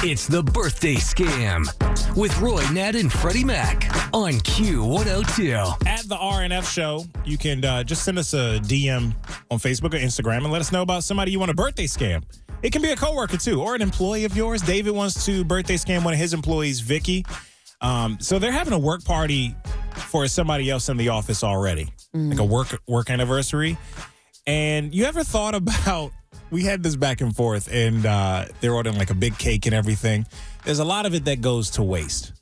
It's the birthday scam with Roy Nat and Freddie Mac on Q102. At the RNF show, you can uh, just send us a DM on Facebook or Instagram and let us know about somebody you want a birthday scam. It can be a coworker too, or an employee of yours. David wants to birthday scam one of his employees, Vicki. Um, so they're having a work party for somebody else in the office already, like a work work anniversary. And you ever thought about? We had this back and forth, and uh, they're ordering like a big cake and everything. There's a lot of it that goes to waste.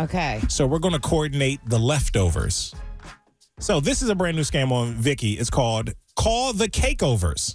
Okay. So we're going to coordinate the leftovers. So this is a brand new scam on Vicki. It's called Call the Cakeovers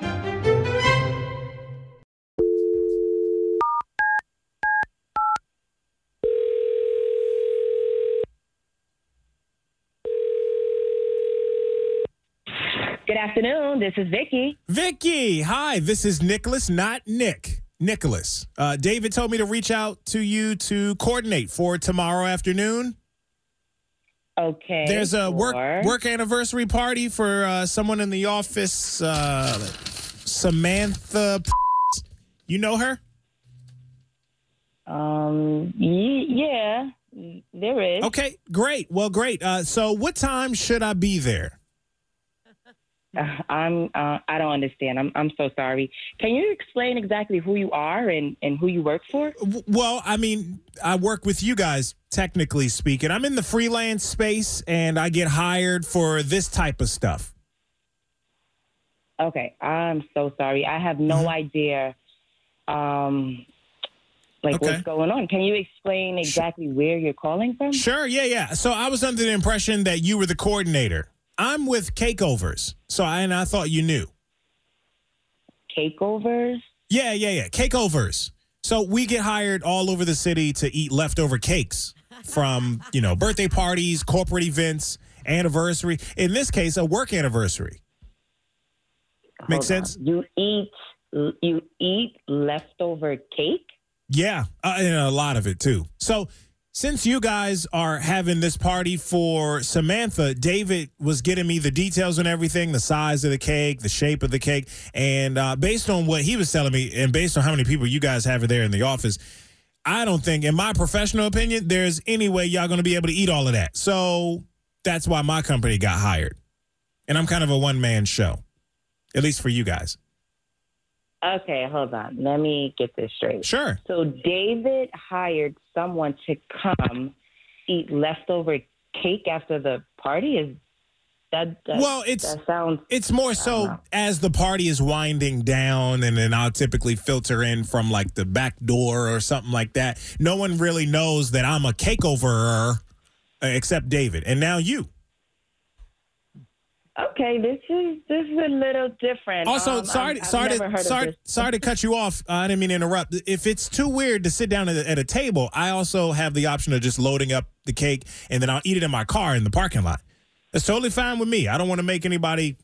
Afternoon. This is Vicki. Vicki, hi. This is Nicholas, not Nick. Nicholas. Uh, David told me to reach out to you to coordinate for tomorrow afternoon. Okay. There's a work work anniversary party for uh, someone in the office. Uh, Samantha. You know her? Um. yeah. There is. Okay, great. Well, great. Uh, so, what time should I be there? I'm. Uh, I don't understand. I'm. I'm so sorry. Can you explain exactly who you are and and who you work for? Well, I mean, I work with you guys, technically speaking. I'm in the freelance space and I get hired for this type of stuff. Okay. I'm so sorry. I have no idea. Um. Like Okay. what's going on? Can you explain exactly where you're calling from? Sure, yeah, yeah. So, I was under the impression that you were the coordinator. I'm with Cakeovers. So, I, and I thought you knew. Cakeovers. Yeah, yeah, yeah. Cakeovers. So, we get hired all over the city to eat leftover cakes from, you know, birthday parties, corporate events, anniversary. In this case, a work anniversary. Makes sense? You eat. You eat leftover cake. Yeah, uh, and a lot of it too. So, since you guys are having this party for Samantha, David was getting me the details and everything, the size of the cake, the shape of the cake, and uh, based on what he was telling me, and based on how many people you guys have there in the office, I don't think, in my professional opinion, there's any way y'all going to be able to eat all of that. So that's why my company got hired, and I'm kind of a one man show, at least for you guys. Okay, hold on. Let me get this straight. Sure. So David hired someone to come eat leftover cake after the party. Is that, that Well, it's- that sounds It's more so know. as the party is winding down, and then I'll typically filter in from like the back door or something like that. No one really knows that I'm a cake overer uh, except David, and now you. Okay. This is this is a little different. Also, Um, sorry, I've sorry, to, sorry, sorry to cut you off. Uh, I didn't mean to interrupt. If it's too weird to sit down at a, at a table, I also have the option of just loading up the cake and then I'll eat it in my car in the parking lot. That's totally fine with me. I don't want to make anybody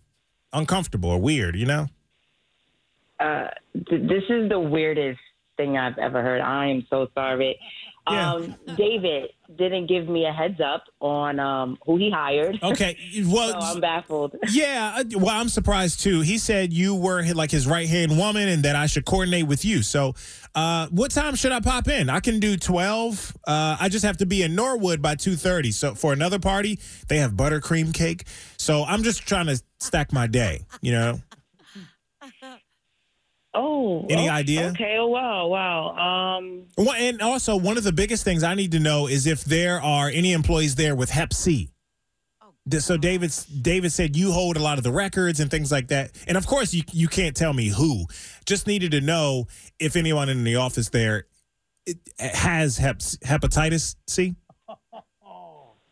uncomfortable or weird, you know. uh, th- this is the weirdest thing I've ever heard. I am so sorry. Yeah. Um, David didn't give me a heads up on um, who he hired. Okay. Well, so I'm baffled. Yeah, uh, well, I'm surprised too. He said you were like his right hand woman, and that I should coordinate with you. So, uh, what time should I pop in? I can do twelve. Uh, I just have to be in Norwood by two thirty. So for another party, they have buttercream cake. So I'm just trying to stack my day. You know. Oh, Any oh, idea? Okay. Oh, wow, wow. Um, Well, and also one of the biggest things I need to know is if there are any employees there with Hep C. D- So David's David said you hold a lot of the records and things like that, and of course you you can't tell me who. Just needed to know if anyone in the office there has hep, hepatitis C.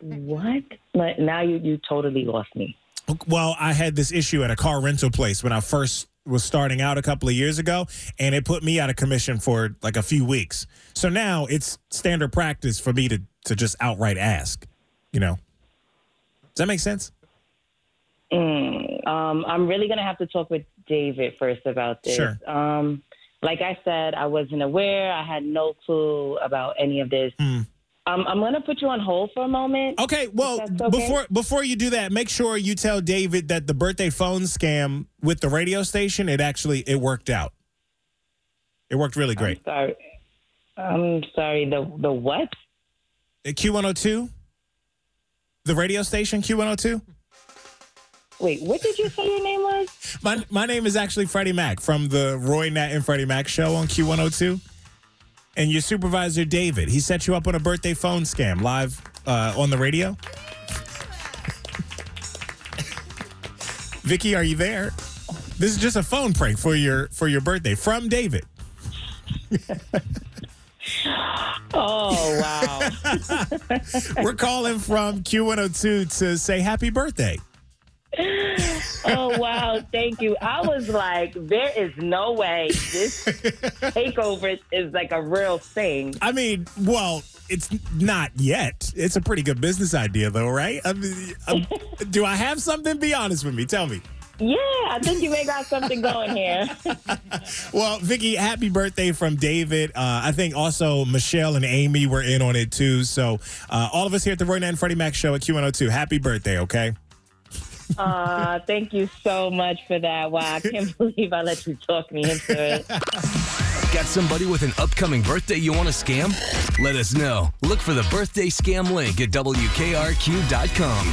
what? But now you you totally lost me. Well, I had this issue at a car rental place when I first was starting out a couple of years ago, and it put me out of commission for like a few weeks. So now it's standard practice for me to to just outright ask. You know, does that make sense? Mm, um, I'm really gonna have to talk with David first about this. Sure. Um, like I said, I wasn't aware. I had no clue about any of this. Hmm. Um, I'm gonna put you on hold for a moment. Okay, well, okay. before before you do that, make sure you tell David that the birthday phone scam with the radio station it actually it worked out. It worked really great. I'm Sorry. I'm sorry. The the what? Q one hundred two, the radio station Q one hundred two. Wait, what did you say your name was? My my name is actually Freddie Mac from the Roy Nat and Freddie Mac show on Q one hundred two. And your supervisor David, he set you up on a birthday phone scam live uh, on the radio. Vicki, are you there? This is just a phone prank for your for your birthday from David. Oh wow. We're calling from Q102 to say happy birthday. Oh. Thank you. I was like, there is no way this takeover is like a real thing. I mean, well, it's not yet. It's a pretty good business idea, though, right? I mean, um, do I have something? Be honest with me. Tell me. Yeah, I think you may got something going here. Well, Vicki, happy birthday from David. Uh, I think also Michelle and Amy were in on it too. So, uh, all of us here at the Roy Nat and Freddie Mac show at Q102, happy birthday, okay? Uh, thank you so much for that. Wow, I can't believe I let you talk me into it. Got somebody with an upcoming birthday you want to scam? Let us know. Look for the birthday scam link at WKRQ.com.